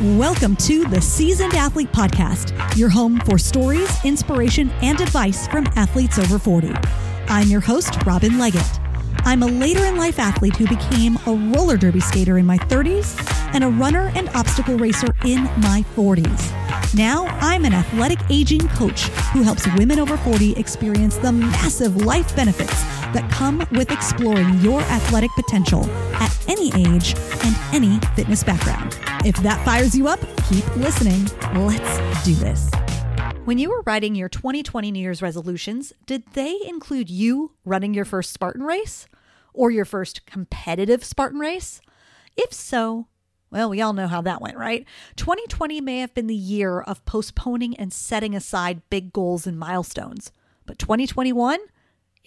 Welcome to the Seasoned Athlete Podcast, your home for stories, inspiration, and advice from athletes over 40. I'm your host, Robin Leggett. I'm a later in life athlete who became a roller derby skater in my 30s and a runner and obstacle racer in my 40s. Now I'm an athletic aging coach who helps women over 40 experience the massive life benefits that come with exploring your athletic potential at any age and any fitness background. If that fires you up, keep listening. Let's do this. When you were writing your 2020 New Year's resolutions, did they include you running your first Spartan race or your first competitive Spartan race? If so, well, we all know how that went, right? 2020 may have been the year of postponing and setting aside big goals and milestones, but 2021?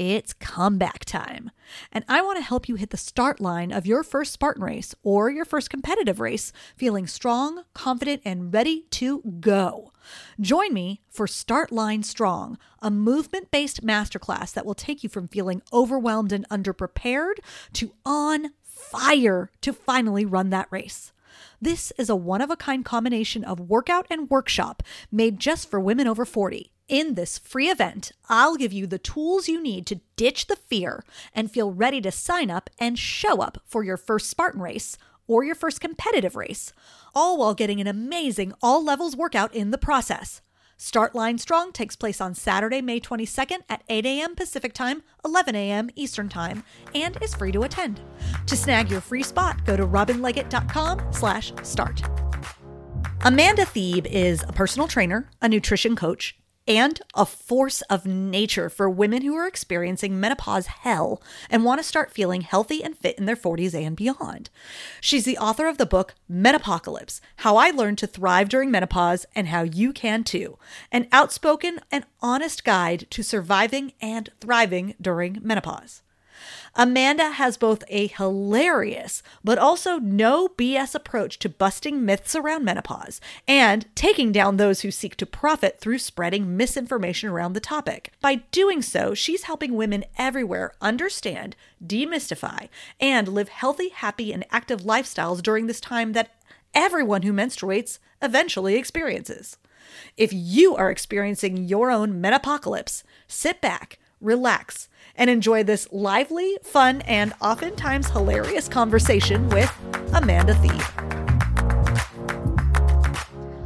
It's comeback time. And I want to help you hit the start line of your first Spartan race or your first competitive race feeling strong, confident, and ready to go. Join me for Start Line Strong, a movement based masterclass that will take you from feeling overwhelmed and underprepared to on fire to finally run that race. This is a one of a kind combination of workout and workshop made just for women over 40. In this free event, I'll give you the tools you need to ditch the fear and feel ready to sign up and show up for your first Spartan race or your first competitive race, all while getting an amazing all levels workout in the process. Start Line Strong takes place on Saturday, May 22nd at 8 a.m. Pacific Time, 11 a.m. Eastern Time, and is free to attend. To snag your free spot, go to robinleggett.com slash start. Amanda Thebe is a personal trainer, a nutrition coach, and a force of nature for women who are experiencing menopause hell and want to start feeling healthy and fit in their 40s and beyond. She's the author of the book Menopocalypse How I Learned to Thrive During Menopause and How You Can Too, an outspoken and honest guide to surviving and thriving during menopause. Amanda has both a hilarious but also no BS approach to busting myths around menopause and taking down those who seek to profit through spreading misinformation around the topic. By doing so, she's helping women everywhere understand, demystify, and live healthy, happy, and active lifestyles during this time that everyone who menstruates eventually experiences. If you are experiencing your own menopocalypse, sit back, relax, and enjoy this lively, fun, and oftentimes hilarious conversation with Amanda Thebe.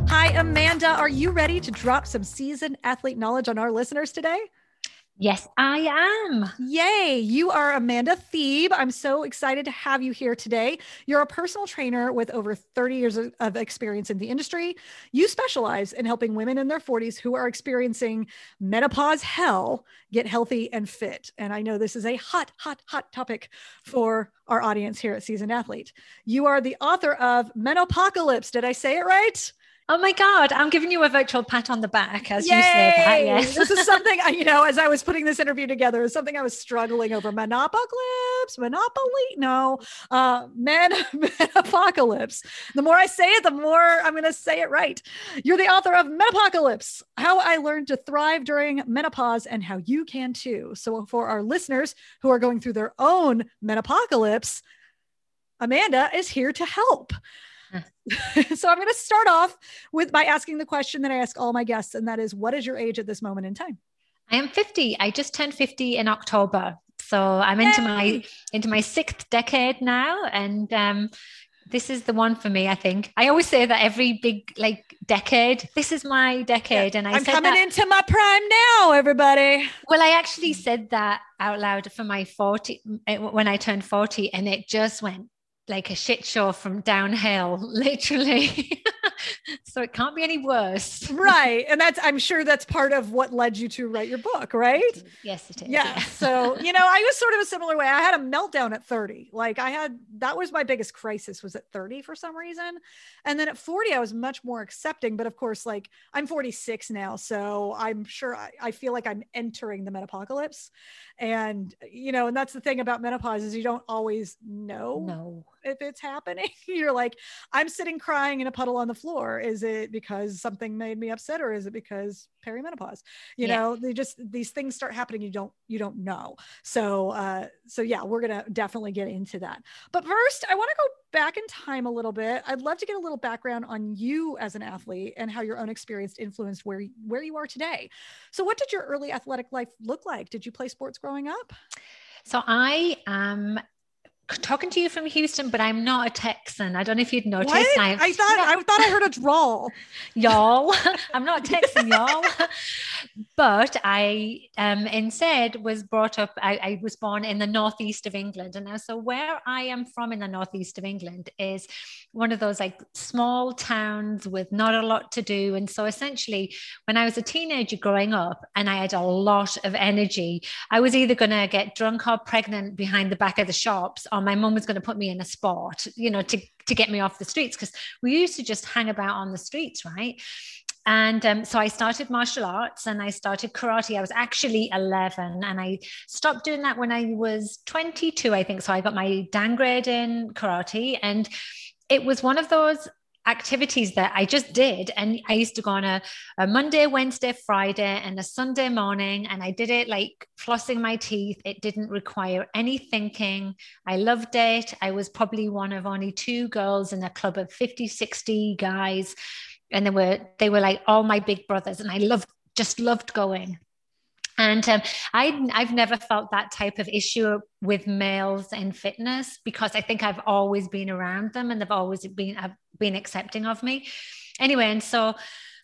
Hi, Amanda. Are you ready to drop some seasoned athlete knowledge on our listeners today? Yes, I am. Yay. You are Amanda Thebe. I'm so excited to have you here today. You're a personal trainer with over 30 years of experience in the industry. You specialize in helping women in their 40s who are experiencing menopause hell get healthy and fit. And I know this is a hot, hot, hot topic for our audience here at Seasoned Athlete. You are the author of Menopocalypse. Did I say it right? Oh my God, I'm giving you a virtual pat on the back as Yay! you say that. Yes. this is something, you know, as I was putting this interview together, is something I was struggling over. Monopocalypse, Monopoly, no, uh, men, Menopocalypse. The more I say it, the more I'm going to say it right. You're the author of Menopocalypse How I Learned to Thrive During Menopause and How You Can Too. So, for our listeners who are going through their own Menopocalypse, Amanda is here to help. so I'm going to start off with by asking the question that I ask all my guests, and that is, what is your age at this moment in time? I am 50. I just turned 50 in October. So I'm Yay! into my into my sixth decade now, and um, this is the one for me. I think I always say that every big like decade. This is my decade, yeah. and I I'm coming that, into my prime now, everybody. Well, I actually said that out loud for my 40 eh, when I turned 40, and it just went like a shit show from downhill, literally. so it can't be any worse. right. And that's, I'm sure that's part of what led you to write your book, right? Yes, it is. Yeah. yeah. so, you know, I was sort of a similar way. I had a meltdown at 30. Like I had, that was my biggest crisis was at 30 for some reason. And then at 40, I was much more accepting. But of course, like I'm 46 now. So I'm sure I, I feel like I'm entering the menopocalypse. And, you know, and that's the thing about menopause is you don't always know. No if it's happening. You're like, I'm sitting crying in a puddle on the floor. Is it because something made me upset or is it because perimenopause? You yeah. know they just these things start happening you don't you don't know. So uh so yeah we're gonna definitely get into that. But first i want to go back in time a little bit. I'd love to get a little background on you as an athlete and how your own experience influenced where where you are today. So what did your early athletic life look like? Did you play sports growing up? So I am talking to you from Houston, but I'm not a Texan. I don't know if you'd noticed. What? I, I thought I thought I heard a drawl. y'all. I'm not a Texan, y'all. but I um, instead was brought up. I, I, was born in the northeast of England, and now so where I am from in the northeast of England is one of those like small towns with not a lot to do. And so essentially, when I was a teenager growing up, and I had a lot of energy, I was either going to get drunk or pregnant behind the back of the shops or my mum was going to put me in a sport, you know, to, to get me off the streets because we used to just hang about on the streets, right? And um, so I started martial arts and I started karate. I was actually 11 and I stopped doing that when I was 22, I think. So I got my Dan grade in karate. And it was one of those activities that I just did. And I used to go on a, a, Monday, Wednesday, Friday, and a Sunday morning. And I did it like flossing my teeth. It didn't require any thinking. I loved it. I was probably one of only two girls in a club of 50, 60 guys. And they were they were like all my big brothers. And I loved just loved going. And um, I, I've never felt that type of issue with males in fitness because I think I've always been around them and they've always been been accepting of me. Anyway, and so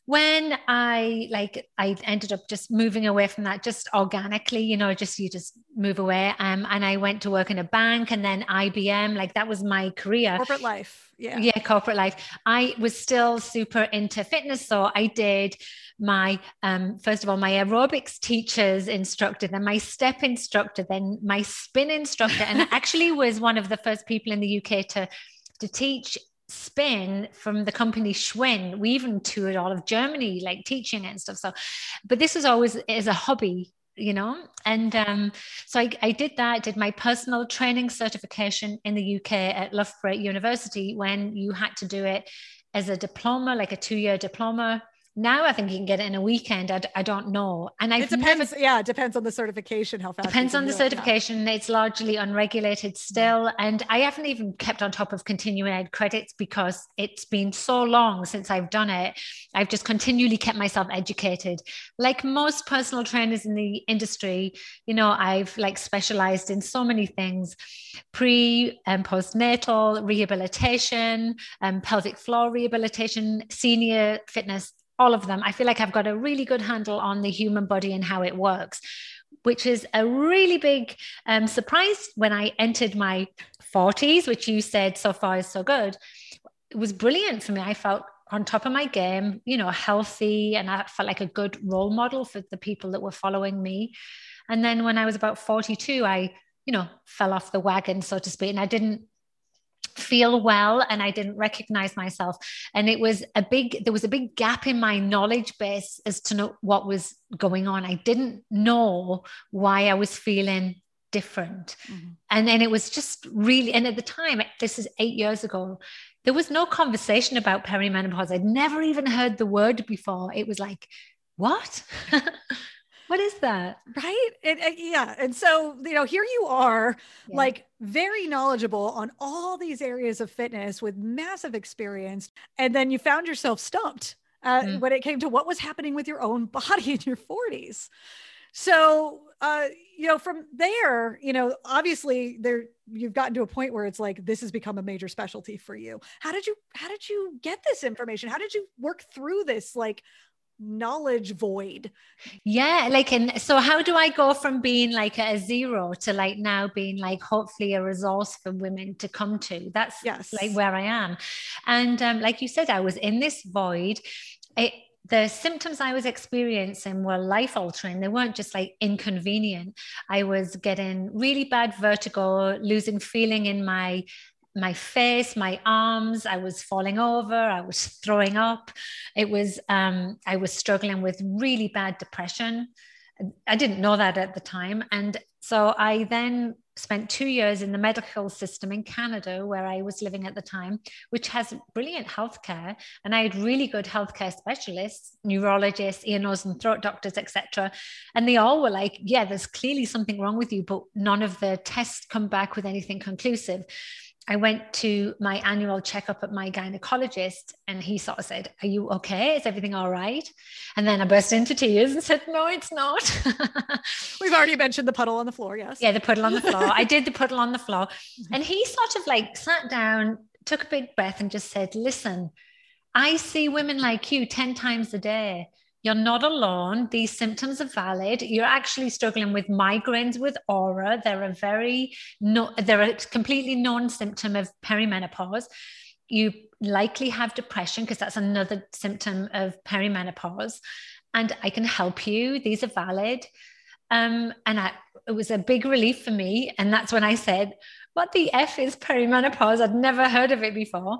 when I like I ended up just moving away from that just organically, you know, just you just move away. Um, and I went to work in a bank and then IBM, like that was my career. Corporate life. Yeah. Yeah, corporate life. I was still super into fitness. So I did my um, first of all my aerobics teachers instructor then my step instructor then my spin instructor and actually was one of the first people in the uk to to teach spin from the company Schwinn. We even toured all of Germany, like teaching and stuff. So, but this was always as a hobby, you know. And um, so I, I did that. Did my personal training certification in the UK at Loughborough University when you had to do it as a diploma, like a two-year diploma now I think you can get it in a weekend. I d- I don't know. And I it depends. Never, yeah, it depends on the certification. How fast depends on the certification. It, yeah. It's largely unregulated still, and I haven't even kept on top of continuing ed credits because it's been so long since I've done it. I've just continually kept myself educated. Like most personal trainers in the industry, you know, I've like specialized in so many things: pre and postnatal rehabilitation, um, pelvic floor rehabilitation, senior fitness all of them. I feel like I've got a really good handle on the human body and how it works, which is a really big um, surprise when I entered my 40s, which you said so far is so good. It was brilliant for me. I felt on top of my game, you know, healthy, and I felt like a good role model for the people that were following me. And then when I was about 42, I, you know, fell off the wagon, so to speak, and I didn't feel well and I didn't recognize myself. And it was a big, there was a big gap in my knowledge base as to know what was going on. I didn't know why I was feeling different. Mm-hmm. And then it was just really, and at the time, this is eight years ago, there was no conversation about perimenopause. I'd never even heard the word before. It was like, what? What is that? Right. And, and, yeah. And so, you know, here you are, yeah. like very knowledgeable on all these areas of fitness with massive experience. And then you found yourself stumped uh, mm. when it came to what was happening with your own body in your 40s. So, uh, you know, from there, you know, obviously there you've gotten to a point where it's like this has become a major specialty for you. How did you how did you get this information? How did you work through this like knowledge void. Yeah like and so how do i go from being like a zero to like now being like hopefully a resource for women to come to? That's yes. like where i am. And um, like you said i was in this void. It the symptoms I was experiencing were life altering. They weren't just like inconvenient. I was getting really bad vertigo, losing feeling in my my face, my arms. I was falling over. I was throwing up. It was, um, I was struggling with really bad depression. I didn't know that at the time. And So I then spent two years in the medical system in Canada, where I was living at the time, which has brilliant healthcare. And I had really good healthcare specialists, neurologists, ear, nose, and throat doctors, etc. And they all were like, yeah, there's clearly something wrong with you, but none of the tests come back with anything conclusive. I went to my annual checkup at my gynecologist, and he sort of said, Are you okay? Is everything all right? And then I burst into tears and said, No, it's not. We've already mentioned the puddle on the floor. Yes. Yeah, the puddle on the floor. I did the puddle on the floor. Mm-hmm. And he sort of like sat down, took a big breath, and just said, Listen, I see women like you 10 times a day. You're not alone. These symptoms are valid. You're actually struggling with migraines with aura. They're a very no, they're a completely known symptom of perimenopause. You likely have depression because that's another symptom of perimenopause. And I can help you. These are valid. Um, and I, it was a big relief for me. And that's when I said, What the F is perimenopause? I'd never heard of it before.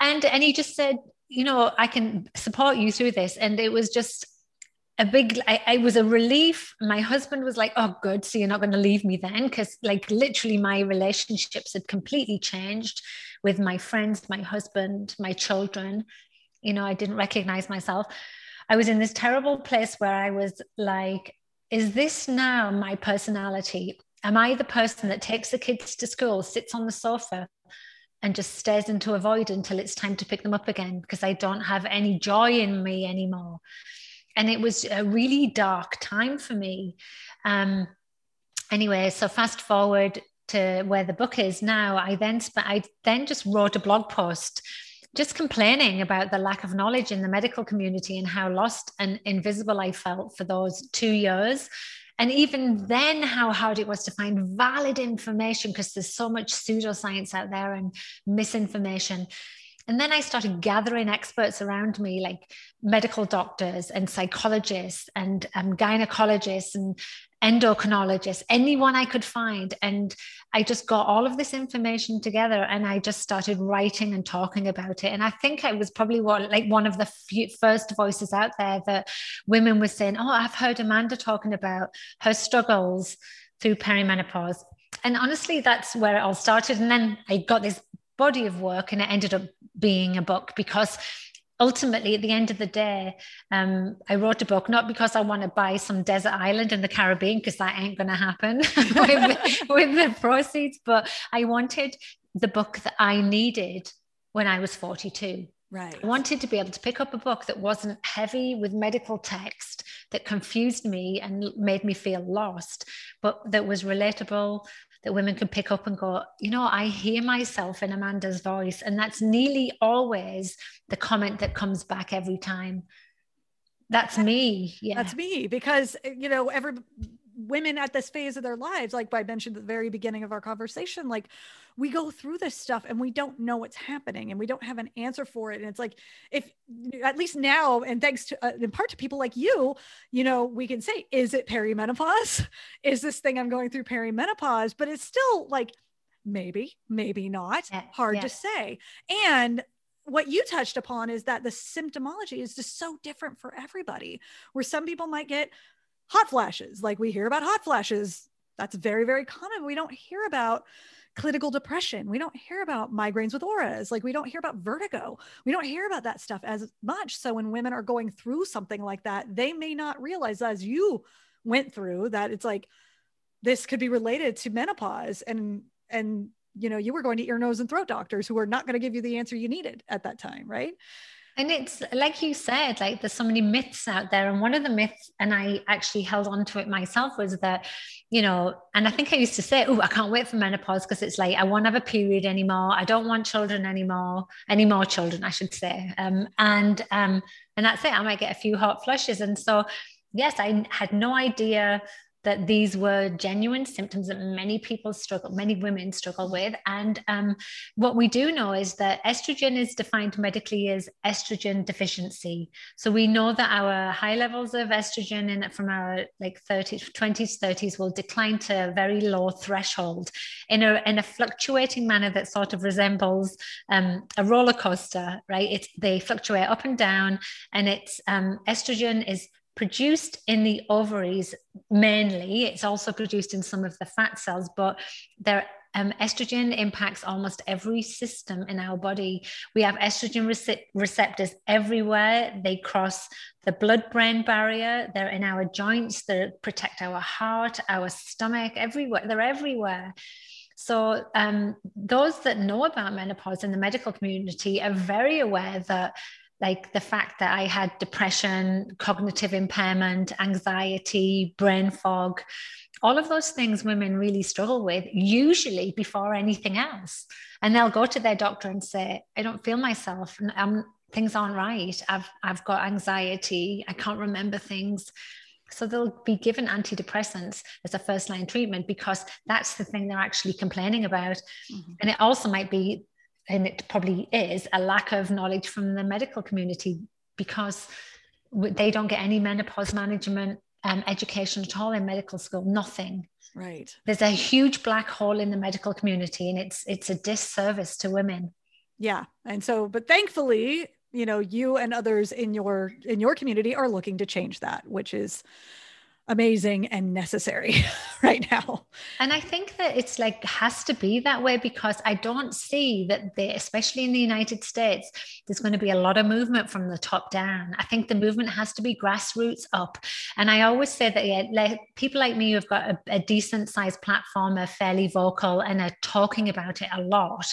And, and he just said, you know, I can support you through this. And it was just a big, I, I was a relief. My husband was like, oh, good. So you're not going to leave me then? Because, like, literally, my relationships had completely changed with my friends, my husband, my children. You know, I didn't recognize myself. I was in this terrible place where I was like, is this now my personality? Am I the person that takes the kids to school, sits on the sofa, and just stares into a void until it's time to pick them up again because I don't have any joy in me anymore. And it was a really dark time for me. Um, anyway, so fast forward to where the book is now, I then sp- I then just wrote a blog post just complaining about the lack of knowledge in the medical community and how lost and invisible I felt for those two years and even then how hard it was to find valid information because there's so much pseudoscience out there and misinformation. And then I started gathering experts around me, like medical doctors and psychologists and um, gynecologists and endocrinologists, anyone I could find. And I just got all of this information together and I just started writing and talking about it. And I think I was probably one, like one of the few, first voices out there that women were saying, Oh, I've heard Amanda talking about her struggles through perimenopause. And honestly, that's where it all started. And then I got this body of work and it ended up being a book because ultimately at the end of the day um, i wrote a book not because i want to buy some desert island in the caribbean because that ain't going to happen with, with the proceeds but i wanted the book that i needed when i was 42 Right. I wanted to be able to pick up a book that wasn't heavy with medical text that confused me and made me feel lost, but that was relatable, that women can pick up and go, you know, I hear myself in Amanda's voice. And that's nearly always the comment that comes back every time. That's me. Yeah. That's me because, you know, every women at this phase of their lives, like I mentioned at the very beginning of our conversation, like we go through this stuff and we don't know what's happening and we don't have an answer for it. And it's like, if at least now, and thanks to uh, in part to people like you, you know, we can say, is it perimenopause? Is this thing I'm going through perimenopause? But it's still like, maybe, maybe not. Yeah, Hard yeah. to say. And what you touched upon is that the symptomology is just so different for everybody where some people might get hot flashes. Like we hear about hot flashes. That's very very common. We don't hear about clinical depression. We don't hear about migraines with auras. Like we don't hear about vertigo. We don't hear about that stuff as much. So when women are going through something like that they may not realize as you went through that it's like this could be related to menopause and and you know you were going to ear nose and throat doctors who are not going to give you the answer you needed at that time right and it's like you said, like there's so many myths out there. And one of the myths, and I actually held on to it myself, was that, you know, and I think I used to say, Oh, I can't wait for menopause because it's like I won't have a period anymore. I don't want children anymore, any more children, I should say. Um, and um, and that's it. I might get a few hot flushes. And so yes, I had no idea that these were genuine symptoms that many people struggle, many women struggle with. And um, what we do know is that estrogen is defined medically as estrogen deficiency. So we know that our high levels of estrogen in from our like 30s, 20s, 30s will decline to a very low threshold in a in a fluctuating manner that sort of resembles um, a roller coaster, right? It's they fluctuate up and down, and it's um, estrogen is produced in the ovaries mainly. It's also produced in some of the fat cells, but there um, estrogen impacts almost every system in our body. We have estrogen rece- receptors everywhere. They cross the blood brain barrier. They're in our joints. They protect our heart, our stomach, everywhere. They're everywhere. So, um, those that know about menopause in the medical community are very aware that like the fact that I had depression, cognitive impairment, anxiety, brain fog, all of those things women really struggle with, usually before anything else. And they'll go to their doctor and say, I don't feel myself. I'm, things aren't right. I've, I've got anxiety. I can't remember things. So they'll be given antidepressants as a first line treatment because that's the thing they're actually complaining about. Mm-hmm. And it also might be, and it probably is, a lack of knowledge from the medical community because they don't get any menopause management um, education at all in medical school. Nothing. Right. There's a huge black hole in the medical community, and it's it's a disservice to women. Yeah, and so, but thankfully, you know you and others in your in your community are looking to change that which is amazing and necessary right now. And i think that it's like has to be that way because i don't see that they especially in the united states there's going to be a lot of movement from the top down. I think the movement has to be grassroots up. And i always say that yeah like people like me who've got a, a decent sized platform are fairly vocal and are talking about it a lot.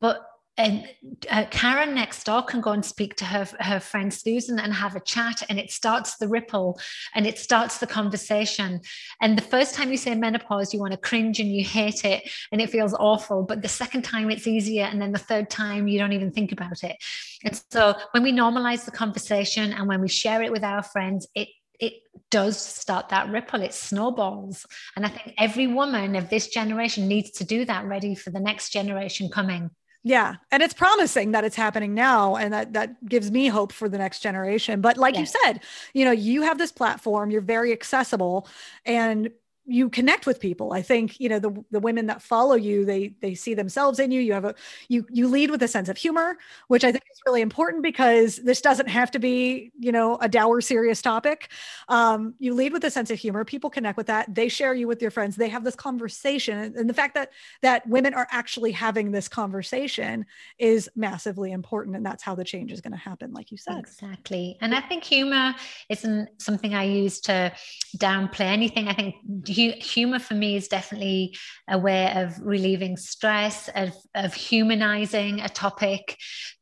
But and uh, Karen next door can go and speak to her her friend Susan and have a chat, and it starts the ripple, and it starts the conversation. And the first time you say menopause, you want to cringe and you hate it, and it feels awful. But the second time, it's easier, and then the third time, you don't even think about it. And so, when we normalize the conversation and when we share it with our friends, it it does start that ripple it snowballs and i think every woman of this generation needs to do that ready for the next generation coming yeah. And it's promising that it's happening now. And that, that gives me hope for the next generation. But like you said, you know, you have this platform, you're very accessible and you connect with people. I think you know the, the women that follow you they they see themselves in you. You have a you you lead with a sense of humor which i think is really important because this doesn't have to be you know a dour serious topic. Um, you lead with a sense of humor. People connect with that. They share you with your friends. They have this conversation. And the fact that that women are actually having this conversation is massively important. And that's how the change is going to happen like you said. Exactly. And i think humor isn't something i use to downplay anything. I think humor for me is definitely a way of relieving stress, of, of humanizing a topic.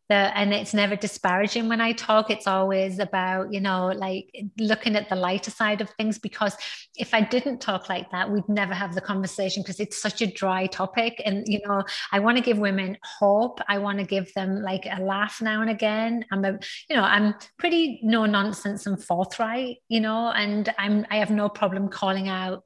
The, and it's never disparaging when I talk. It's always about, you know, like looking at the lighter side of things. Because if I didn't talk like that, we'd never have the conversation because it's such a dry topic. And, you know, I want to give women hope. I want to give them like a laugh now and again. I'm a, you know, I'm pretty no nonsense and forthright, you know, and I'm, I have no problem calling out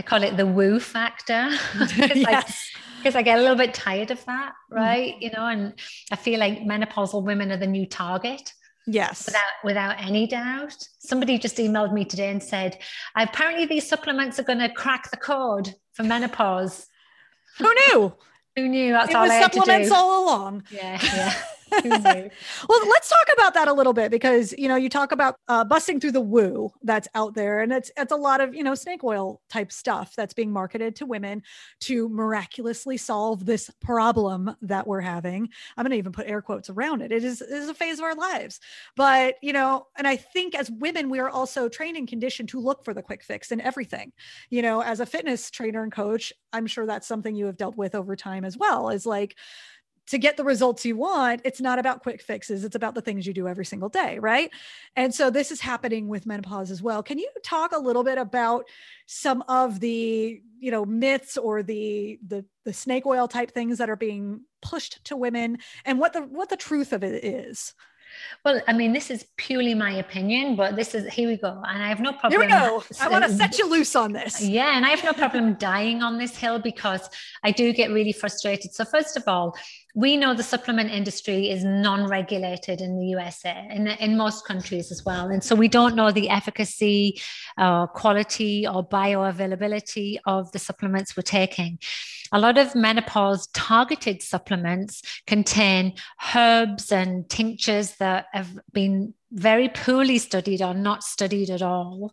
I call it the woo factor. yes. Because I get a little bit tired of that, mm. right? Mm. You know, and I feel like menopausal women are the new target. Yes. Without without any doubt. Somebody just emailed me today and said, apparently these supplements are going to crack the code for menopause. Who knew? Who knew? That's it all was I supplements all along. Yeah, yeah. well, let's talk about that a little bit because you know you talk about uh, busting through the woo that's out there, and it's it's a lot of you know snake oil type stuff that's being marketed to women to miraculously solve this problem that we're having. I'm going to even put air quotes around it. It is, it is a phase of our lives, but you know, and I think as women we are also trained and conditioned to look for the quick fix in everything. You know, as a fitness trainer and coach, I'm sure that's something you have dealt with over time as well. Is like to get the results you want, it's not about quick fixes. It's about the things you do every single day, right? And so this is happening with menopause as well. Can you talk a little bit about some of the, you know, myths or the the the snake oil type things that are being pushed to women and what the what the truth of it is? Well, I mean, this is purely my opinion, but this is here we go. And I have no problem. Here we go. I want to set you loose on this. Yeah. And I have no problem dying on this hill because I do get really frustrated. So, first of all, we know the supplement industry is non-regulated in the USA and in most countries as well. And so we don't know the efficacy or quality or bioavailability of the supplements we're taking. A lot of menopause targeted supplements contain herbs and tinctures that have been very poorly studied or not studied at all,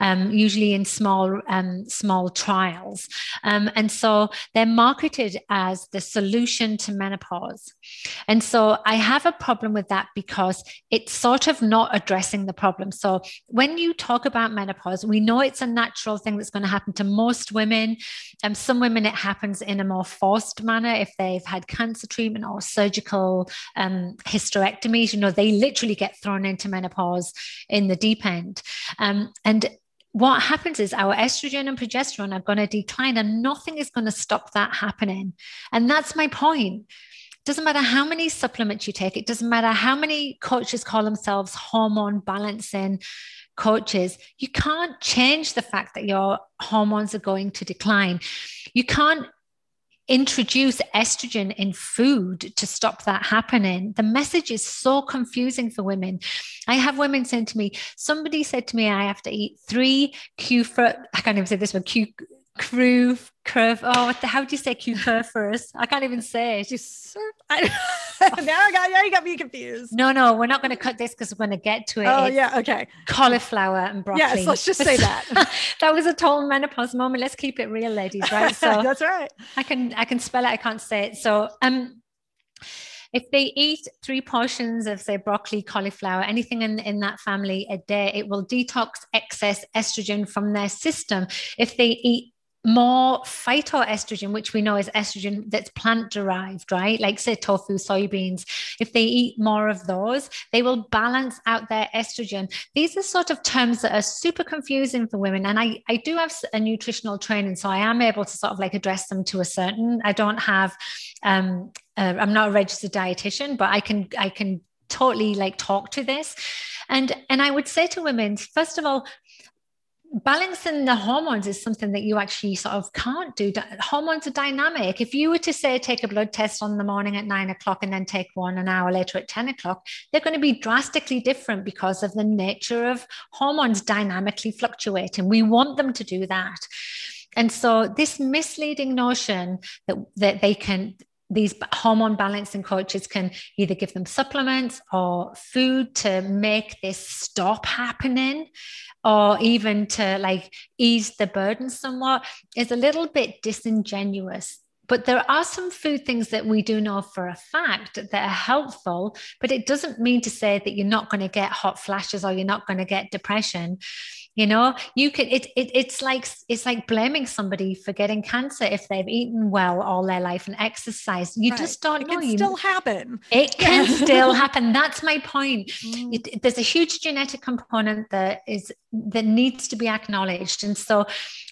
um, usually in small um, small trials, um, and so they're marketed as the solution to menopause. And so I have a problem with that because it's sort of not addressing the problem. So when you talk about menopause, we know it's a natural thing that's going to happen to most women. Um, some women it happens in a more forced manner if they've had cancer treatment or surgical um, hysterectomies. You know, they literally get thrown into menopause in the deep end. Um, and what happens is our estrogen and progesterone are going to decline and nothing is going to stop that happening. And that's my point. Doesn't matter how many supplements you take, it doesn't matter how many coaches call themselves hormone balancing coaches. You can't change the fact that your hormones are going to decline. You can't introduce estrogen in food to stop that happening. The message is so confusing for women. I have women saying to me, somebody said to me, I have to eat three Q I can't even say this one, Q crew curve. Oh, what the, how do you say first? I can't even say it. You serve. I, now I got now you got me confused. No, no, we're not going to cut this because we're going to get to it. Oh it's yeah, okay. Cauliflower and broccoli. Yes, let's just say that. that was a total menopause moment. Let's keep it real, ladies. Right? So that's right. I can I can spell it. I can't say it. So um. If they eat three portions of, say, broccoli, cauliflower, anything in, in that family a day, it will detox excess estrogen from their system. If they eat more phytoestrogen, which we know is estrogen that's plant derived, right? Like say tofu, soybeans. If they eat more of those, they will balance out their estrogen. These are sort of terms that are super confusing for women. And I, I do have a nutritional training, so I am able to sort of like address them to a certain. I don't have um uh, I'm not a registered dietitian, but I can I can totally like talk to this. And and I would say to women, first of all, balancing the hormones is something that you actually sort of can't do. Hormones are dynamic. If you were to say take a blood test on the morning at nine o'clock and then take one an hour later at 10 o'clock, they're going to be drastically different because of the nature of hormones dynamically fluctuating. We want them to do that. And so this misleading notion that, that they can these hormone balancing coaches can either give them supplements or food to make this stop happening or even to like ease the burden somewhat is a little bit disingenuous. But there are some food things that we do know for a fact that are helpful but it doesn't mean to say that you're not going to get hot flashes or you're not going to get depression you know you can it, it it's like it's like blaming somebody for getting cancer if they've eaten well all their life and exercised. You right. just don't it know. can you still happen. It can still happen. That's my point. Mm. it, there's a huge genetic component that is that needs to be acknowledged. And so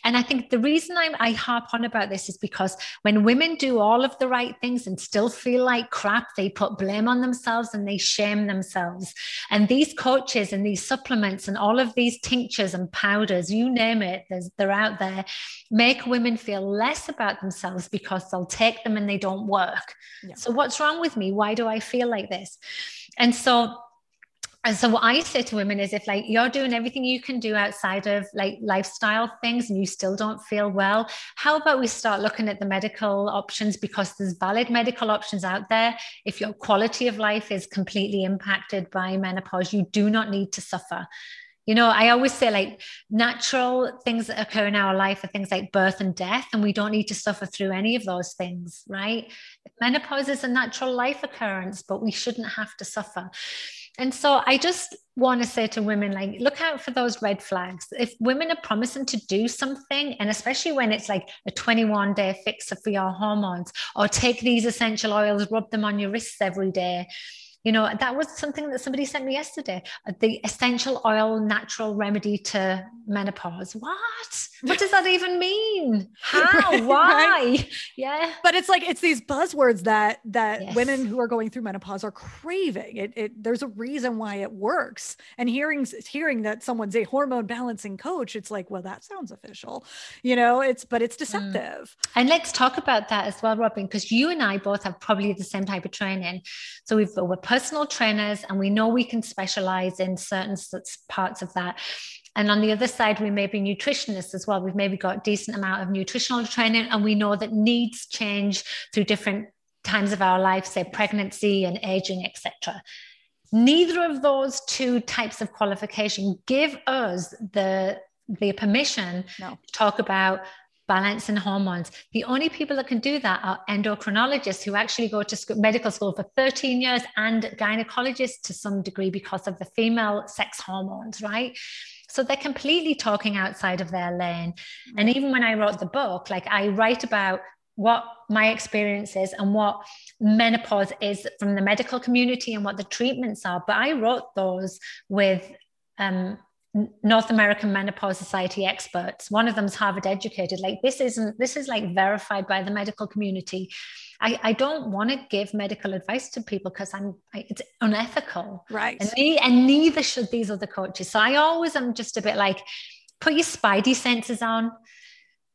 and i think the reason I'm, i harp on about this is because when women do all of the right things and still feel like crap they put blame on themselves and they shame themselves. And these coaches and these supplements and all of these tinctures and powders, you name it, they're out there, make women feel less about themselves because they'll take them and they don't work. Yeah. So, what's wrong with me? Why do I feel like this? And so, and so what I say to women is if like you're doing everything you can do outside of like lifestyle things and you still don't feel well, how about we start looking at the medical options because there's valid medical options out there. If your quality of life is completely impacted by menopause, you do not need to suffer. You know, I always say like natural things that occur in our life are things like birth and death, and we don't need to suffer through any of those things, right? Menopause is a natural life occurrence, but we shouldn't have to suffer. And so I just want to say to women, like, look out for those red flags. If women are promising to do something, and especially when it's like a 21 day fixer for your hormones, or take these essential oils, rub them on your wrists every day, you know, that was something that somebody sent me yesterday. Uh, the essential oil natural remedy to menopause. What? What does that even mean? How? right, Why? Right. Yeah. But it's like it's these buzzwords that that yes. women who are going through menopause are craving. It, it there's a reason why it works. And hearing hearing that someone's a hormone balancing coach, it's like, well, that sounds official. You know, it's but it's mm. deceptive. Mm. And let's talk about that as well, Robin, because you and I both have probably the same type of training. So we've we're personal trainers and we know we can specialize in certain parts of that. And on the other side, we may be nutritionists as well. We've maybe got decent amount of nutritional training, and we know that needs change through different times of our life, say pregnancy and aging, etc. neither of those two types of qualification give us the the permission no. to talk about balance and hormones. The only people that can do that are endocrinologists who actually go to school, medical school for 13 years and gynecologists to some degree because of the female sex hormones, right? So they're completely talking outside of their lane. And even when I wrote the book, like I write about what my experience is and what menopause is from the medical community and what the treatments are. But I wrote those with um, North American Menopause Society experts. One of them's Harvard educated. Like this isn't this is like verified by the medical community. I, I don't want to give medical advice to people because I'm I, it's unethical, right? And, ne- and neither should these other coaches. So I always am just a bit like, put your spidey senses on,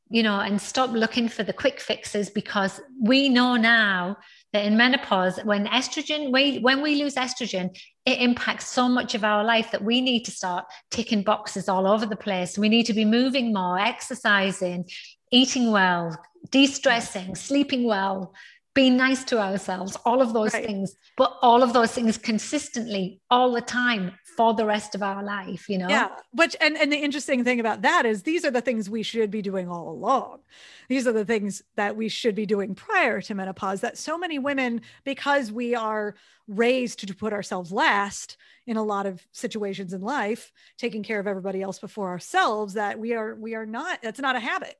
you know, and stop looking for the quick fixes because we know now that in menopause, when estrogen, we, when we lose estrogen, it impacts so much of our life that we need to start ticking boxes all over the place. We need to be moving more, exercising, eating well, de stressing, sleeping well, being nice to ourselves, all of those right. things, but all of those things consistently all the time for the rest of our life, you know? Yeah. Which, and, and the interesting thing about that is these are the things we should be doing all along. These are the things that we should be doing prior to menopause that so many women, because we are raised to put ourselves last in a lot of situations in life, taking care of everybody else before ourselves, that we are, we are not, that's not a habit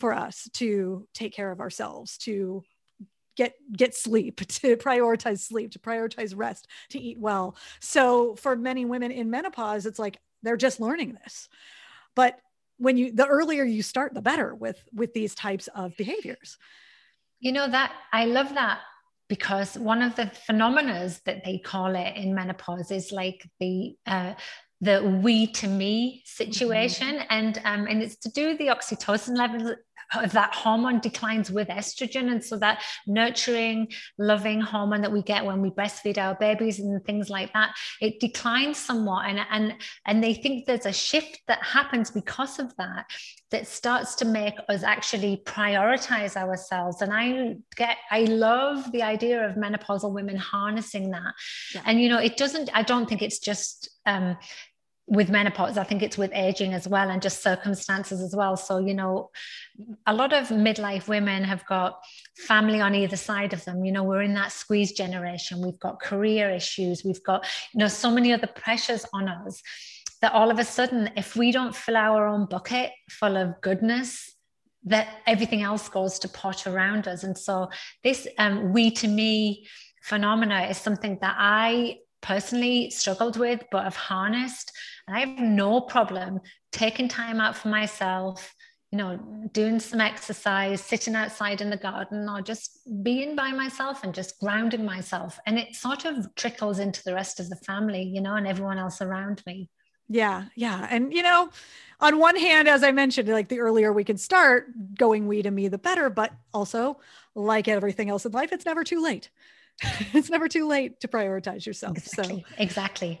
for us to take care of ourselves, to get get sleep to prioritize sleep to prioritize rest to eat well. So for many women in menopause it's like they're just learning this. But when you the earlier you start the better with with these types of behaviors. You know that i love that because one of the phenomena that they call it in menopause is like the uh, the we to me situation mm-hmm. and um, and it's to do with the oxytocin levels of that hormone declines with estrogen. And so that nurturing, loving hormone that we get when we breastfeed our babies and things like that, it declines somewhat. And, and, and they think there's a shift that happens because of that, that starts to make us actually prioritize ourselves. And I get, I love the idea of menopausal women harnessing that. Yeah. And, you know, it doesn't, I don't think it's just, um, with menopause i think it's with aging as well and just circumstances as well. So you know a lot of midlife women have got family on either side of them. You know we're in that squeeze generation. We've got career issues. We've got you know so many other pressures on us that all of a sudden if we don't fill our own bucket full of goodness that everything else goes to pot around us. And so this um, we to me phenomena is something that i personally struggled with but I've harnessed and I have no problem taking time out for myself, you know, doing some exercise, sitting outside in the garden, or just being by myself and just grounding myself. And it sort of trickles into the rest of the family, you know, and everyone else around me. Yeah, yeah. And, you know, on one hand, as I mentioned, like the earlier we can start going we to me, the better. But also, like everything else in life, it's never too late. it's never too late to prioritize yourself. Exactly. So, exactly.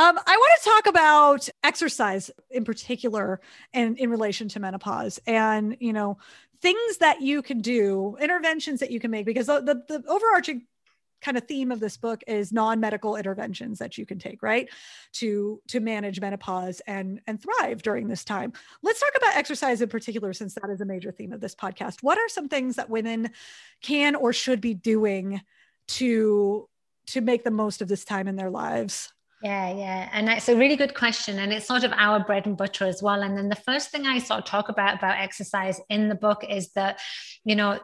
Um, I want to talk about exercise in particular and in relation to menopause and, you know, things that you can do, interventions that you can make, because the, the, the overarching kind of theme of this book is non-medical interventions that you can take right to to manage menopause and and thrive during this time. Let's talk about exercise in particular since that is a major theme of this podcast. What are some things that women can or should be doing to to make the most of this time in their lives yeah, yeah. And it's a really good question. And it's sort of our bread and butter as well. And then the first thing I sort of talk about about exercise in the book is that, you know,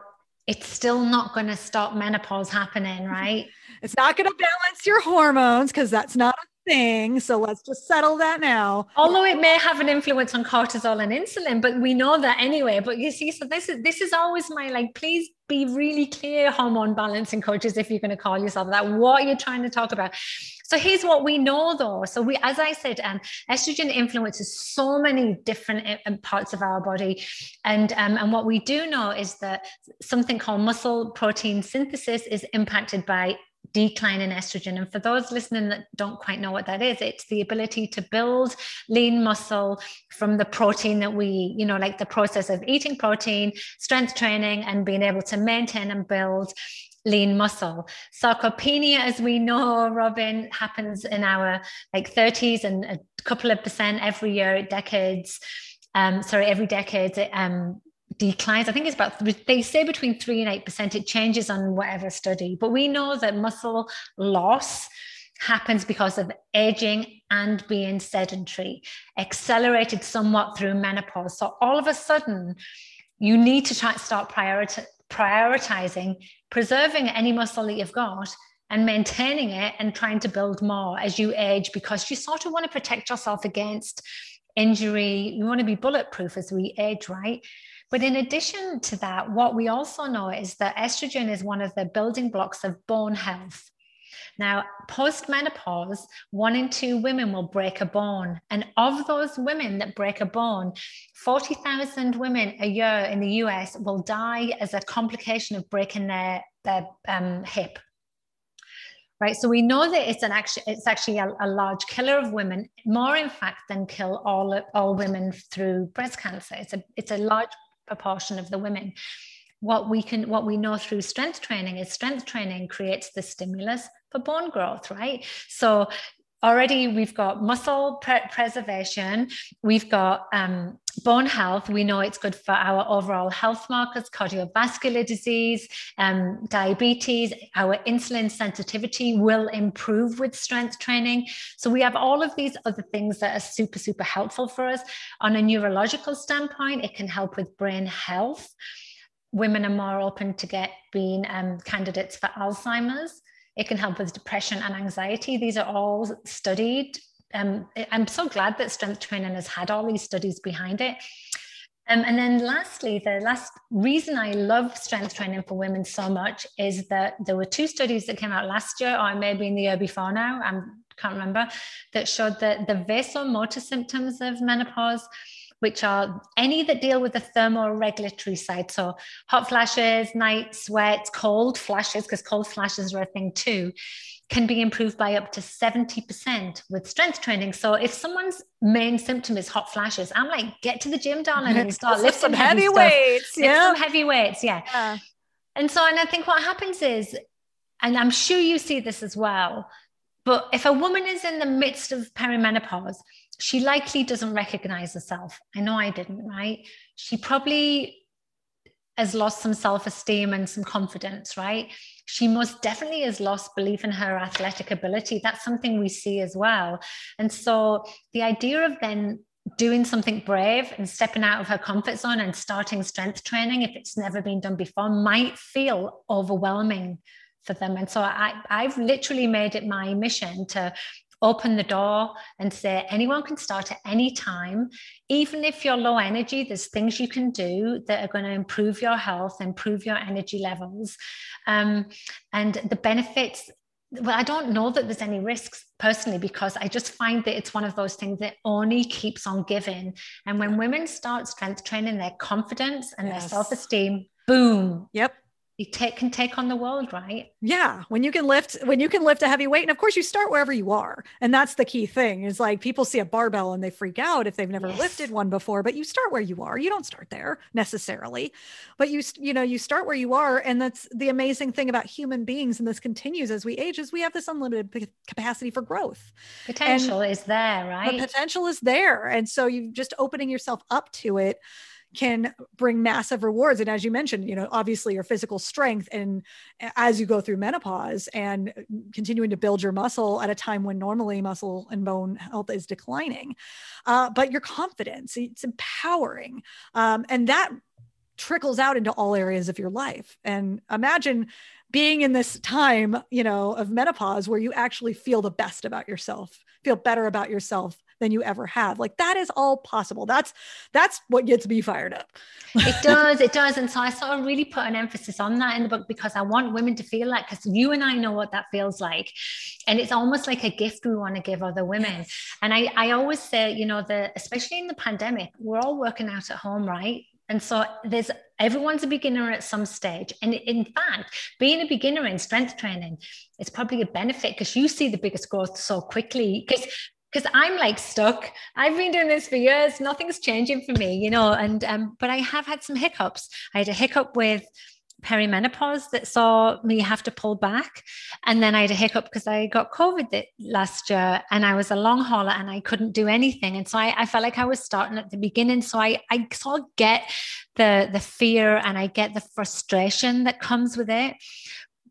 it's still not going to stop menopause happening, right? It's not going to balance your hormones because that's not a thing. So let's just settle that now. Although it may have an influence on cortisol and insulin, but we know that anyway. But you see, so this is this is always my like, please be really clear, hormone balancing coaches, if you're going to call yourself that. What you're trying to talk about. So here's what we know though. So we, as I said, um, estrogen influences so many different uh, um, parts of our body. And, um, and what we do know is that something called muscle protein synthesis is impacted by decline in estrogen. And for those listening that don't quite know what that is, it's the ability to build lean muscle from the protein that we, you know, like the process of eating protein, strength training, and being able to maintain and build lean muscle. Sarcopenia, as we know, Robin, happens in our like 30s and a couple of percent every year, decades. Um, sorry, every decade. Um, declines. I think it's about, they say between three and 8%. It changes on whatever study, but we know that muscle loss happens because of aging and being sedentary, accelerated somewhat through menopause. So all of a sudden, you need to try, start prioriti- prioritizing preserving any muscle that you've got and maintaining it and trying to build more as you age because you sort of want to protect yourself against injury. You want to be bulletproof as we age, right? But in addition to that, what we also know is that estrogen is one of the building blocks of bone health. Now, post menopause, one in two women will break a bone. And of those women that break a bone, 40,000 women a year in the US will die as a complication of breaking their, their um, hip. Right, so we know that it's an actually it's actually a, a, large killer of women, more in fact than kill all all women through breast cancer. It's a it's a large proportion of the women what we can what we know through strength training is strength training creates the stimulus for bone growth right? So already we've got muscle pre- preservation we've got um, bone health. We know it's good for our overall health markers cardiovascular disease um, diabetes. Our insulin sensitivity will improve with strength training. So we have all of these other things that are super super helpful for us. On a neurological standpoint it can help with brain health women are more open to get being um, candidates for alzheimer's it can help with depression and anxiety. These are all studied. Um, I'm so glad that strength training has had all these studies behind it. Um, and then lastly, the last reason I love strength training for women so much is that there were two studies that came out last year, or maybe in the year before now, I can't remember, that showed that the vasomotor symptoms of menopause which are any that deal with the thermoregulatory side. So hot flashes, night sweats, cold flashes, because cold flashes are a thing too, can be improved by up to 70% with strength training. So if someone's main symptom is hot flashes, I'm like, get to the gym, darling, and start lifting some heavy, heavy weights. Yeah. Some heavy weights. Yeah. yeah. And so, and I think what happens is, and I'm sure you see this as well, but if a woman is in the midst of perimenopause, she likely doesn't recognize herself. I know I didn't, right? She probably has lost some self esteem and some confidence, right? She most definitely has lost belief in her athletic ability. That's something we see as well. And so the idea of then doing something brave and stepping out of her comfort zone and starting strength training, if it's never been done before, might feel overwhelming for them. And so I, I've literally made it my mission to open the door and say anyone can start at any time. Even if you're low energy there's things you can do that are going to improve your health improve your energy levels. Um, and the benefits well i don't know that there's any risks personally because i just find that it's one of those things that only keeps on giving. And when women start strength training their confidence and yes. their self-esteem boom. Yep you take can take on the world right? Yeah when you can lift when you can lift a heavy weight and of course you start wherever you are and that's the key thing is like people see a barbell and they freak out if they've never yes. lifted one before but you start where you are. You don't start there necessarily but you you know you start where you are and that's the amazing thing about human beings and this continues as we age is we have this unlimited capacity for growth. Potential and is there right? The potential is there and so you just opening yourself up to it can bring massive rewards. And as you mentioned you know obviously your physical strength and as you go through menopause and continuing to build your muscle at a time when normally muscle and bone health is declining. Uh, but your confidence it's empowering. Um, and that trickles out into all areas of your life. And imagine being in this time you know of menopause where you actually feel the best about yourself feel better about yourself than you ever have. Like that is all possible. That's that's what gets me fired up. it does, it does. And so I sort of really put an emphasis on that in the book because I want women to feel like because you and I know what that feels like. And it's almost like a gift we want to give other women. And I, I always say, you know, the especially in the pandemic, we're all working out at home, right? And so there's everyone's a beginner at some stage. And in fact, being a beginner in strength training is probably a benefit because you see the biggest growth so quickly. Because because I'm like stuck. I've been doing this for years. Nothing's changing for me, you know. And um, but I have had some hiccups. I had a hiccup with perimenopause that saw me have to pull back. And then I had a hiccup because I got COVID last year and I was a long hauler and I couldn't do anything. And so I, I felt like I was starting at the beginning. So I, I sort of get the, the fear and I get the frustration that comes with it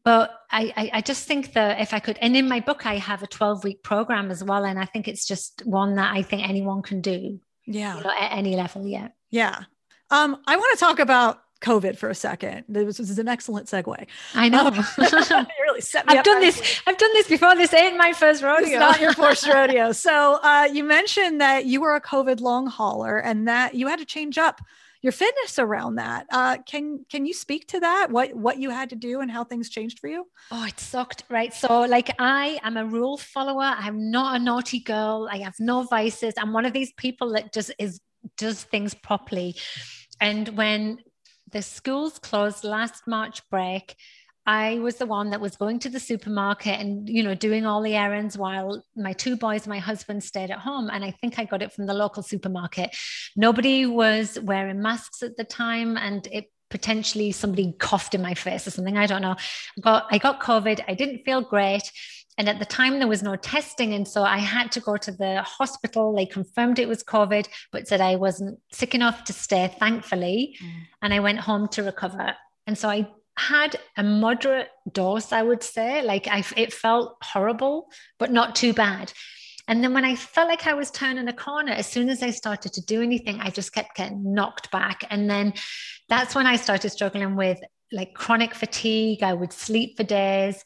but I, I just think that if I could, and in my book, I have a 12 week program as well. And I think it's just one that I think anyone can do. Yeah. You know, at any level. Yeah. Yeah. Um, I want to talk about COVID for a second. This is an excellent segue. I know. Um, really set me I've done this. I've done this before. This ain't my first rodeo. It's not your first rodeo. So uh, you mentioned that you were a COVID long hauler and that you had to change up your fitness around that. Uh, can can you speak to that? What what you had to do and how things changed for you? Oh, it sucked, right? So like I am a rule follower. I'm not a naughty girl. I have no vices. I'm one of these people that just is does things properly. And when the schools closed last March break, I was the one that was going to the supermarket and, you know, doing all the errands while my two boys, my husband stayed at home. And I think I got it from the local supermarket. Nobody was wearing masks at the time. And it potentially somebody coughed in my face or something. I don't know. Got, I got COVID. I didn't feel great. And at the time, there was no testing. And so I had to go to the hospital. They confirmed it was COVID, but said I wasn't sick enough to stay, thankfully. Mm. And I went home to recover. And so I had a moderate dose, I would say. Like I, it felt horrible, but not too bad. And then when I felt like I was turning a corner, as soon as I started to do anything, I just kept getting knocked back. And then that's when I started struggling with like chronic fatigue. I would sleep for days,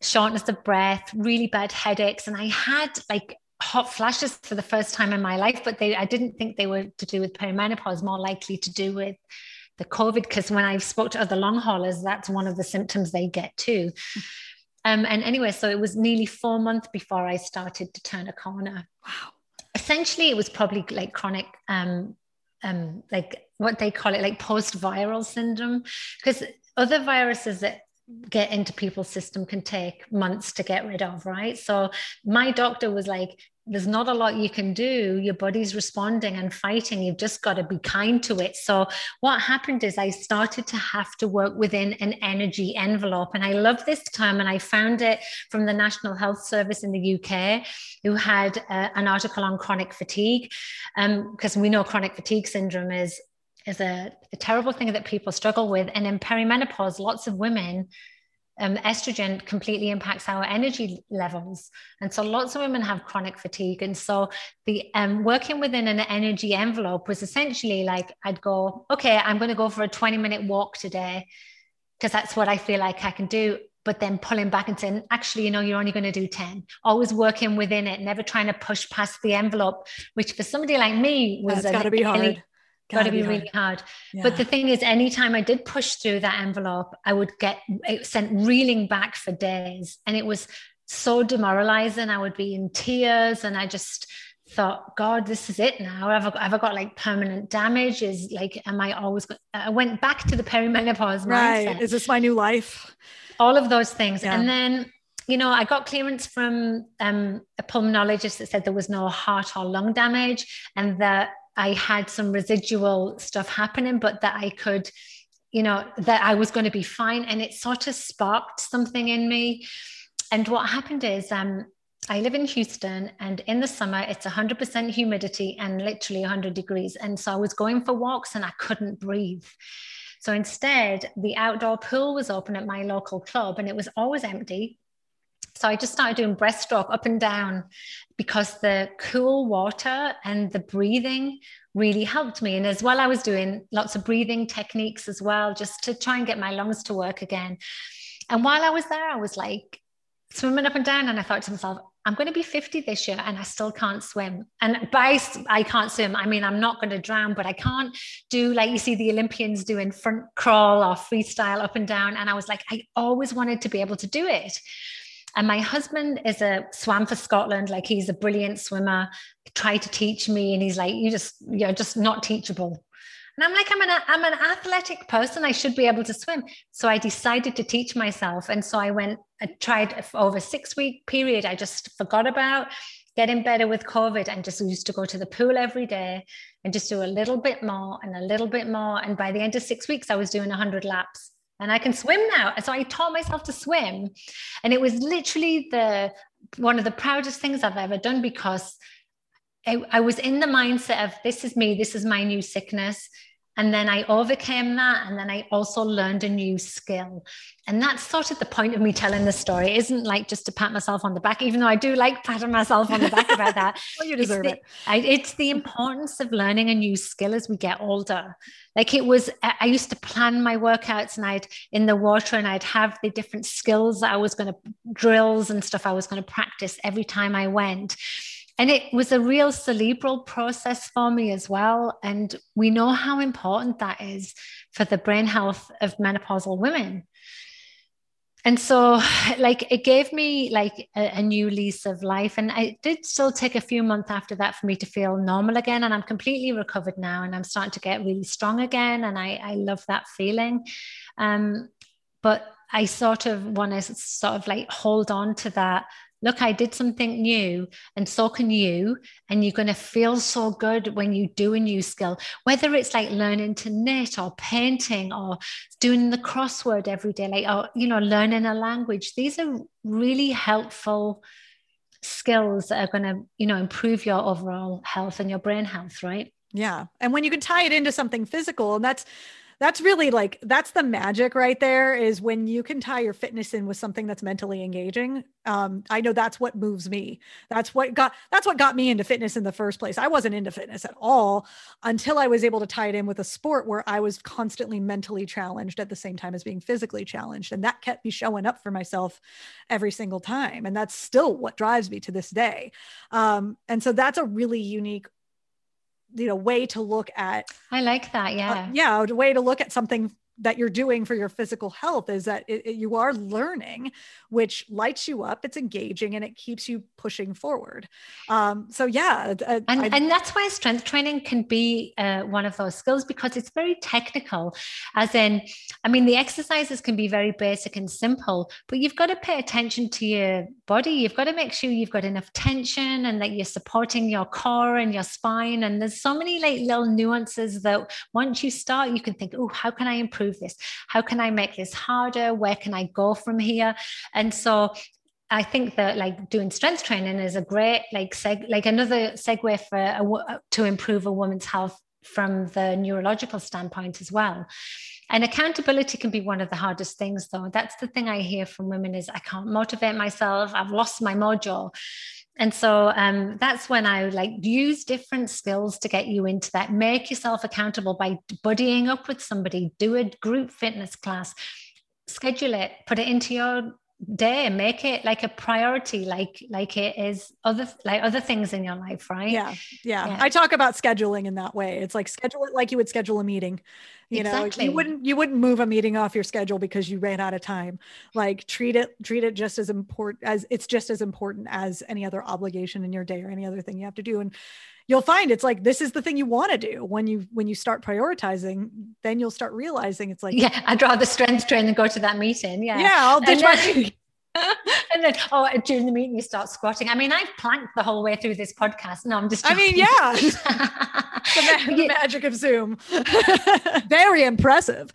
shortness of breath, really bad headaches. And I had like hot flashes for the first time in my life, but they I didn't think they were to do with perimenopause, more likely to do with the COVID, because when I've spoke to other long haulers, that's one of the symptoms they get too. Um, and anyway, so it was nearly four months before I started to turn a corner. Wow. Essentially, it was probably like chronic, um, um, like what they call it, like post-viral syndrome, because other viruses that get into people's system can take months to get rid of, right? So my doctor was like, there's not a lot you can do. Your body's responding and fighting. You've just got to be kind to it. So, what happened is I started to have to work within an energy envelope. And I love this term. And I found it from the National Health Service in the UK, who had uh, an article on chronic fatigue. Because um, we know chronic fatigue syndrome is, is a, a terrible thing that people struggle with. And in perimenopause, lots of women um, estrogen completely impacts our energy levels. And so lots of women have chronic fatigue. And so the um, working within an energy envelope was essentially like I'd go, okay, I'm going to go for a 20 minute walk today because that's what I feel like I can do. But then pulling back and saying, actually, you know, you're only going to do 10. Always working within it, never trying to push past the envelope, which for somebody like me was got to be hard got to be, really hard. Yeah. But the thing is, anytime I did push through that envelope, I would get it sent reeling back for days. And it was so demoralizing. I would be in tears and I just thought, God, this is it now. Have I, have I got like permanent damage? Is like, am I always? Go-? I went back to the perimenopause right. mindset. Is this my new life? All of those things, Yeah. and then you know, I got clearance from um, a pulmonologist that said there was no heart or lung damage, and that I had some residual stuff happening, but that I could, you know, that I was going to be fine. And it sort of sparked something in me. And what happened is, um, I live in Houston, and in the summer, it's 100% humidity and literally 100 degrees. And so I was going for walks and I couldn't breathe. So instead, the outdoor pool was open at my local club and it was always empty. So I just started doing breaststroke up and down because the cool water and the breathing really helped me. And as well, I was doing lots of breathing techniques as well, just to try and get my lungs to work again. And while I was there, I was like swimming up and down. And I thought to myself, I'm going to be 50 this year and I still can't swim. And by I can't swim, I mean, I'm not going to drown, but I can't do like you see the Olympians doing front crawl or freestyle up and down. And I was like, I always wanted to be able to do it. And my husband is a swam for Scotland, like he's a brilliant swimmer. Tried to teach me, and he's like, "You just, you're just not teachable." And I'm like, I'm an, I'm an athletic person. I should be able to swim. So I decided to teach myself. And so I went, I tried over six week period. I just forgot about getting better with COVID and just used to go to the pool every day and just do a little bit more and a little bit more. And by the end of six weeks, I was doing 100 laps and I can swim now. So I taught myself to swim. And it was literally the one of the proudest things I've ever done because I, I was in the mindset of this is me, this is my new sickness. And then I overcame that. And then I also learned a new skill. And that's sort of the point of me telling the story. It isn't like just to pat myself on the back, even though I do like patting myself on the back about that. Well, you It's deserve the- it. I, it's the importance of learning a new skill as we get older. Like it was, I used to plan my workouts and I'd in the water and I'd have the different skills that I was going to, drills and stuff I was going to practice every time I went. And it was a real cerebral process for me as well. And we know how important that is for the brain health of menopausal women. And so like it gave me like a, a new lease of life. And it did still take a few months after that for me to feel normal again. And i'm completely recovered now and i'm starting to get really strong again. And i, I love that feeling. Um, but i sort of want to sort of like hold on to that look i did something new and so can you. And you're going to feel so good when you do a new skill whether it's like learning to knit or painting or doing the crossword every day like or you know learning a language. These are really helpful skills that are going to you know improve your overall health and your brain health right? Yeah. And when you can tie it into something physical, and that's that's really like that's the magic right there is when you can tie your fitness in with something that's mentally engaging. Um, I know that's what moves me. That's what got that's what got me into fitness in the first place. I wasn't into fitness at all until I was able to tie it in with a sport where I was constantly mentally challenged at the same time as being physically challenged. And that kept me showing up for myself every single time. And that's still what drives me to this day. Um, and so that's a really unique you know way to look at i like that uh, yeah. yeah a way to look at something that you're doing for your physical health is that it, it- you are learning which lights you up it's engaging and it keeps you pushing forward. Um so yeah and, I- and that's why strength training can be uh, one of those skills because it's very technical. As in i mean the exercises can be very basic and simple but you've got to pay attention to your body. You've got to make sure you've got enough tension and that you're supporting your core and your spine. And there's so many like little nuances that once you start you can think oh how can i improve this how can i make this harder where can i go from here and so I think that like doing strength training is a great like seg- like another segue for a, to improve a woman's health from the neurological standpoint as well. And accountability can be one of the hardest things though. That's the thing I hear from women is I can't motivate myself. I've lost my mojo. And so um, that's when I like use different skills to get you into that. Make yourself accountable by buddying up with somebody, do a group fitness class, schedule it, put it into your day make it like a priority like like it is other like other things in your life right? Yeah, yeah. Yeah. I talk about scheduling in that way. It's like mm. schedule it like you would schedule a meeting. You exactly. know you wouldn't you wouldn't move a meeting off your schedule because you ran out of time. Like treat it treat it just as important as it's just as important as any other obligation in your day or any other thing you have to do. And you'll find it's like this is the thing you want to do. When you when you start prioritizing then you'll start realizing it's like yeah i'd rather strength train than go to that meeting. Yeah. Yeah i'll ditch my and then oh during the meeting you start squatting i mean i've planked the whole way through this podcast no i'm just i mean yeah the, ma- the magic of zoom very impressive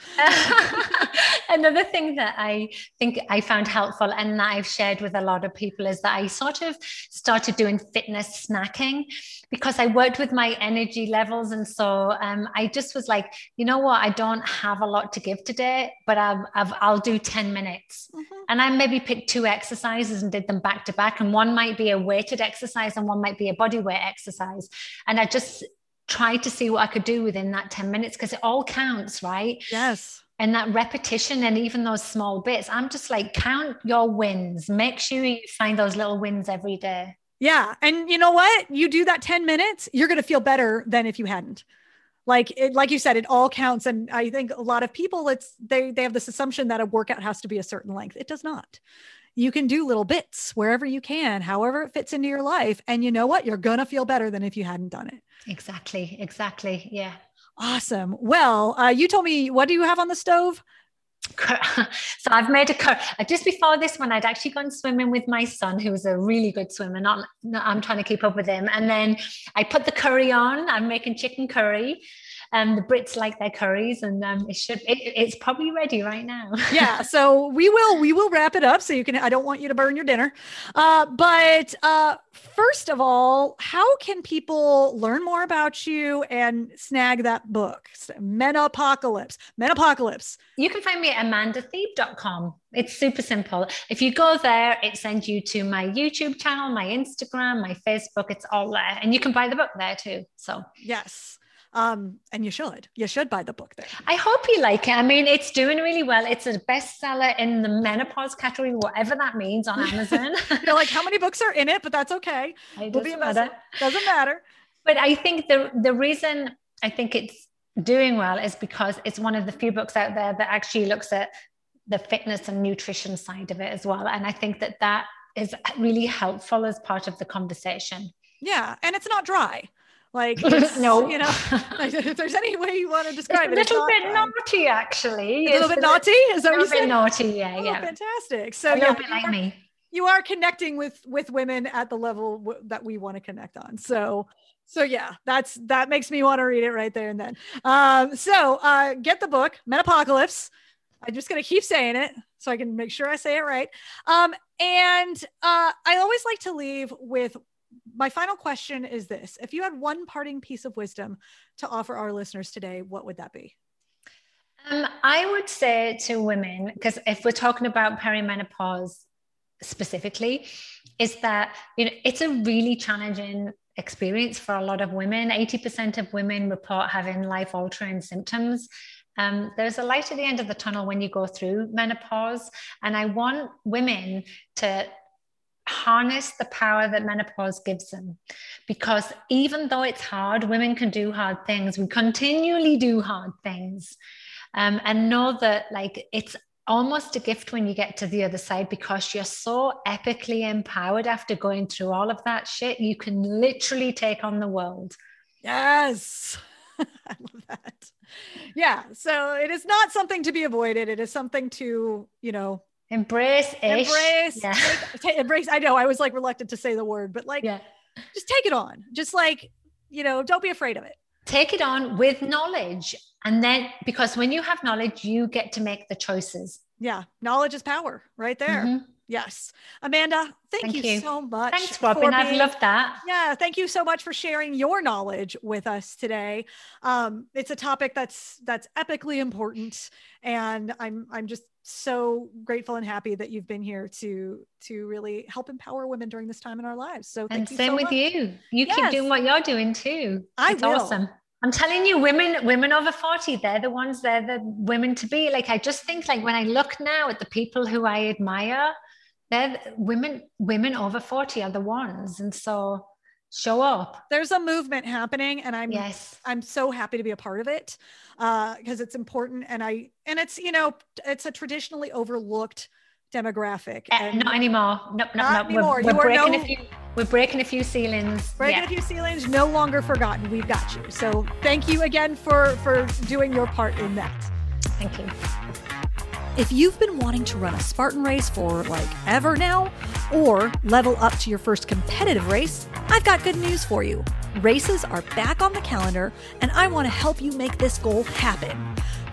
another thing that i think i found helpful and that i've shared with a lot of people is that i sort of started doing fitness snacking because I worked with my energy levels. And so um, I just was like, you know what? I don't have a lot to give today, but i will do 10 minutes. Mm-hmm. And I maybe picked two exercises and did them back to back. And one might be a weighted exercise and one might be a body weight exercise. And I just tried to see what I could do within that 10 minutes because it all counts, right? Yes and that repetition and even those small bits i'm just like count your wins make sure you find those little wins every day yeah. And you know what? You do that 10 minutes, you're going to feel better than if you hadn't. Like it, like you said, it all counts. And I think a lot of people, it's they they have this assumption that a workout has to be a certain length. It does not. You can do little bits wherever you can, however it fits into your life. And you know what? You're gonna feel better than if you hadn't done it. Exactly. Exactly. Yeah. Awesome. Well, uh, you told me what do you have on the stove? so I've made a curry. Just before this one, I'd actually gone swimming with my son, who was a really good swimmer. Not, not, I'm trying to keep up with him. And then I put the curry on. I'm making chicken curry, um, the Brits like their curries, and um, it should it, it's probably ready right now. yeah, so we will we will wrap it up. So you can. I don't want you to burn your dinner, uh, but uh, first of all, how can people learn more about you and snag that book, Menopocalypse? Menopocalypse. You can find me at amandathebe.com. It's super simple. If you go there, it sends you to my YouTube channel, my Instagram, my Facebook. It's all there, and you can buy the book there too. So yes. Um, and you should, you should buy the book there. I hope you like it. I mean, it's doing really well. It's a bestseller in the menopause category, whatever that means on Amazon. You're like, how many books are in it? But that's okay. It doesn't matter. Doesn't matter. But I think the the reason I think it's doing well is because it's one of the few books out there that actually looks at the fitness and nutrition side of it as well. And I think that that is really helpful as part of the conversation. Yeah, and it's not dry. Like, no, you know, if there's any way you want to describe it's it, a little bit naughty, actually. a little bit naughty. Is that a little bit naughty? Yeah, oh, yeah. Fantastic. So a little yeah, bit like are, me. You are connecting with with women at the level w- that we want to connect on. So. So yeah, that's that makes me want to read it right there and then. Um, so uh, get the book, Menopocalypse. I'm just gonna keep saying it so I can make sure I say it right. Um, and uh, I always like to leave with my final question is this. If you had one parting piece of wisdom to offer our listeners today what would that be? Um, i would say to women because if we're talking about perimenopause specifically is that you know it's a really challenging experience for a lot of women. 80% of women report having life altering symptoms. Um, there's a light at the end of the tunnel when you go through menopause. And i want women to harness the power that menopause gives them. Because even though it's hard, women can do hard things. We continually do hard things. Um, and know that like it's almost a gift when you get to the other side because you're so epically empowered after going through all of that shit. You can literally take on the world. Yes. I love that. Yeah. So it is not something to be avoided. It is something to, you know, Embrace Embrace. Yeah. Take, take, embrace. I know I was like reluctant to say the word, but like, yeah. just take it on. Just like, you know, don't be afraid of it. Take it on with knowledge. And then, because when you have knowledge, you get to make the choices. Yeah. Knowledge is power right there. Mm-hmm. Yes. Amanda, thank, thank you, you, so much. Thanks, Robin. Being, I've loved that. Yeah. Thank you so much for sharing your knowledge with us today. Um, it's a topic that's that's epically important. And I'm I'm just so grateful and happy that you've been here to to really help empower women during this time in our lives. So and same so with much. you. You yes. keep doing what you're doing too. I it's will. awesome. I'm telling you, women, women over 40, they're the ones, they're the women to be. Like, I just think like when I look now at the people who I admire, they're women women over 40 are the ones and so show up. There's a movement happening and i'm yes. I'm so happy to be a part of it uh because it's important and i and it's you know it's a traditionally overlooked demographic uh, not anymore. No, no, not no. anymore. We're, we're breaking no, a few we're breaking a few ceilings. Breaking yeah. a few ceilings no longer forgotten. We've got you. So thank you again for for doing your part in that. Thank you if you've been wanting to run a Spartan race for like ever now, or level up to your first competitive race, I've got good news for you. Races are back on the calendar, and I want to help you make this goal happen.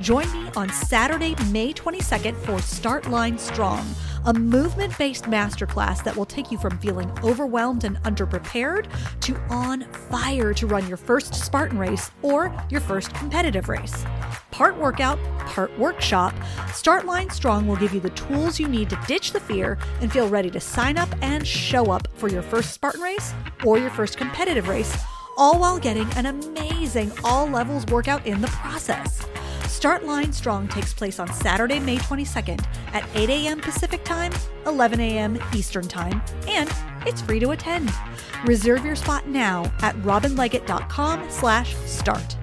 Join me on Saturday, May 22nd for Start Line Strong, a movement based masterclass that will take you from feeling overwhelmed and underprepared to on fire to run your first Spartan race or your first competitive race. Part workout, part workshop, Start Line Strong will give you the tools you need to ditch the fear and feel ready to sign up and show up for your first Spartan race or your first competitive race, all while getting an amazing all levels workout in the process. Start Line Strong takes place on Saturday, May 22nd at 8 a.m. Pacific Time, 11 a.m. Eastern Time, and it's free to attend. Reserve your spot now at robinleggett.com slash start.